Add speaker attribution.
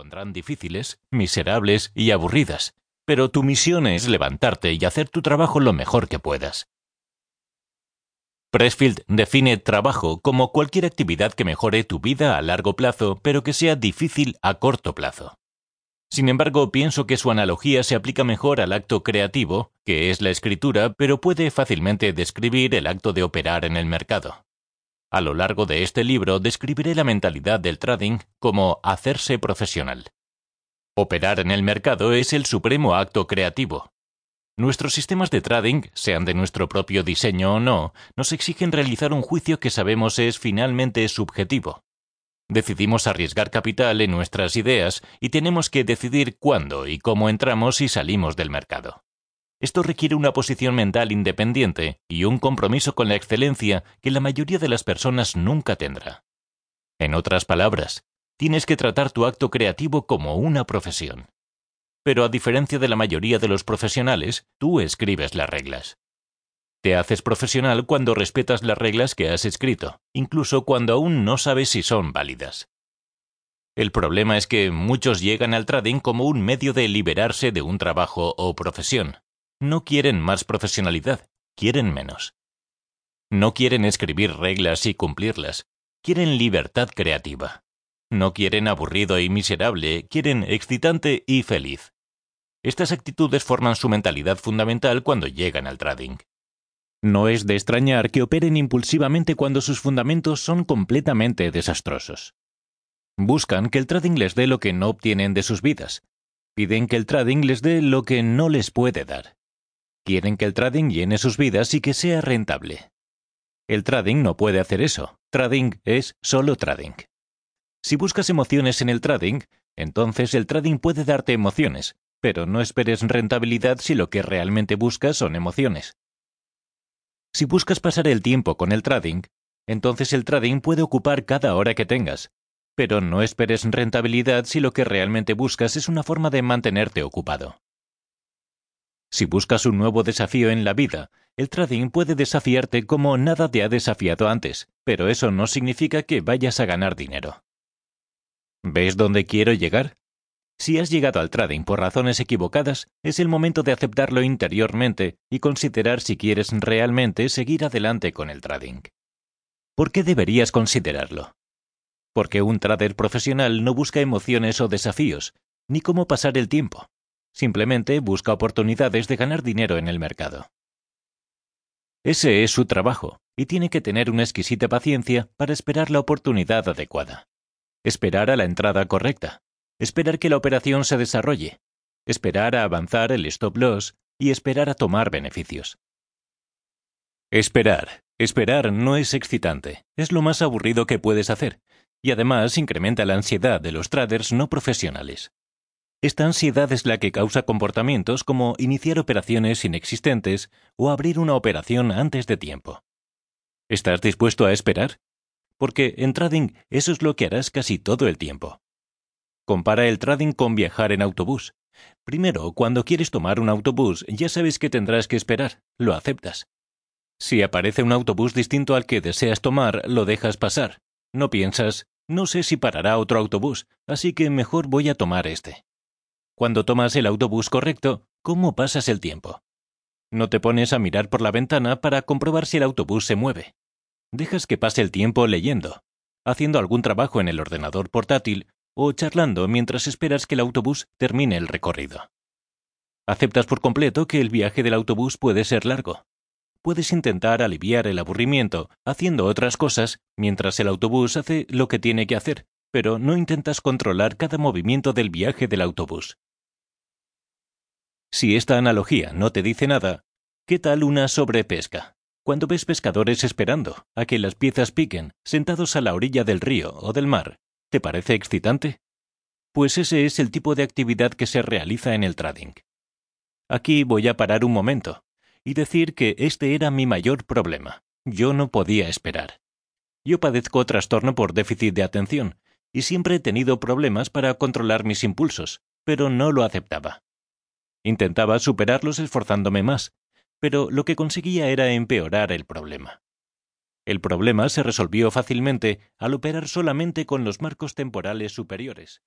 Speaker 1: supondrán difíciles, miserables y aburridas, pero tu misión es levantarte y hacer tu trabajo lo mejor que puedas. Pressfield define trabajo como cualquier actividad que mejore tu vida a largo plazo, pero que sea difícil a corto plazo. Sin embargo, pienso que su analogía se aplica mejor al acto creativo, que es la escritura, pero puede fácilmente describir el acto de operar en el mercado. A lo largo de este libro describiré la mentalidad del trading como hacerse profesional. Operar en el mercado es el supremo acto creativo. Nuestros sistemas de trading, sean de nuestro propio diseño o no, nos exigen realizar un juicio que sabemos es finalmente subjetivo. Decidimos arriesgar capital en nuestras ideas y tenemos que decidir cuándo y cómo entramos y salimos del mercado. Esto requiere una posición mental independiente y un compromiso con la excelencia que la mayoría de las personas nunca tendrá. En otras palabras, tienes que tratar tu acto creativo como una profesión. Pero a diferencia de la mayoría de los profesionales, tú escribes las reglas. Te haces profesional cuando respetas las reglas que has escrito, incluso cuando aún no sabes si son válidas. El problema es que muchos llegan al trading como un medio de liberarse de un trabajo o profesión. No quieren más profesionalidad, quieren menos. No quieren escribir reglas y cumplirlas, quieren libertad creativa. No quieren aburrido y miserable, quieren excitante y feliz. Estas actitudes forman su mentalidad fundamental cuando llegan al trading. No es de extrañar que operen impulsivamente cuando sus fundamentos son completamente desastrosos. Buscan que el trading les dé lo que no obtienen de sus vidas. Piden que el trading les dé lo que no les puede dar. Quieren que el trading llene sus vidas y que sea rentable. El trading no puede hacer eso. Trading es solo trading. Si buscas emociones en el trading, entonces el trading puede darte emociones, pero no esperes rentabilidad si lo que realmente buscas son emociones. Si buscas pasar el tiempo con el trading, entonces el trading puede ocupar cada hora que tengas, pero no esperes rentabilidad si lo que realmente buscas es una forma de mantenerte ocupado. Si buscas un nuevo desafío en la vida, el trading puede desafiarte como nada te ha desafiado antes, pero eso no significa que vayas a ganar dinero. ¿Ves dónde quiero llegar? Si has llegado al trading por razones equivocadas, es el momento de aceptarlo interiormente y considerar si quieres realmente seguir adelante con el trading. ¿Por qué deberías considerarlo? Porque un trader profesional no busca emociones o desafíos, ni cómo pasar el tiempo. Simplemente busca oportunidades de ganar dinero en el mercado. Ese es su trabajo, y tiene que tener una exquisita paciencia para esperar la oportunidad adecuada. Esperar a la entrada correcta, esperar que la operación se desarrolle, esperar a avanzar el stop loss y esperar a tomar beneficios. Esperar. Esperar no es excitante, es lo más aburrido que puedes hacer, y además incrementa la ansiedad de los traders no profesionales. Esta ansiedad es la que causa comportamientos como iniciar operaciones inexistentes o abrir una operación antes de tiempo. ¿Estás dispuesto a esperar? Porque en trading eso es lo que harás casi todo el tiempo. Compara el trading con viajar en autobús. Primero, cuando quieres tomar un autobús, ya sabes que tendrás que esperar, lo aceptas. Si aparece un autobús distinto al que deseas tomar, lo dejas pasar. No piensas, no sé si parará otro autobús, así que mejor voy a tomar este. Cuando tomas el autobús correcto, ¿cómo pasas el tiempo? No te pones a mirar por la ventana para comprobar si el autobús se mueve. Dejas que pase el tiempo leyendo, haciendo algún trabajo en el ordenador portátil o charlando mientras esperas que el autobús termine el recorrido. Aceptas por completo que el viaje del autobús puede ser largo. Puedes intentar aliviar el aburrimiento haciendo otras cosas mientras el autobús hace lo que tiene que hacer, pero no intentas controlar cada movimiento del viaje del autobús. Si esta analogía no te dice nada, ¿qué tal una sobrepesca? Cuando ves pescadores esperando a que las piezas piquen, sentados a la orilla del río o del mar, ¿Te parece excitante? Pues ese es el tipo de actividad que se realiza en el trading. Aquí voy a parar un momento y decir que este era mi mayor problema. Yo no podía esperar. Yo padezco trastorno por déficit de atención y siempre he tenido problemas para controlar mis impulsos, pero no lo aceptaba. Intentaba superarlos esforzándome más, pero lo que conseguía era empeorar el problema. El problema se resolvió fácilmente al operar solamente con los marcos temporales superiores.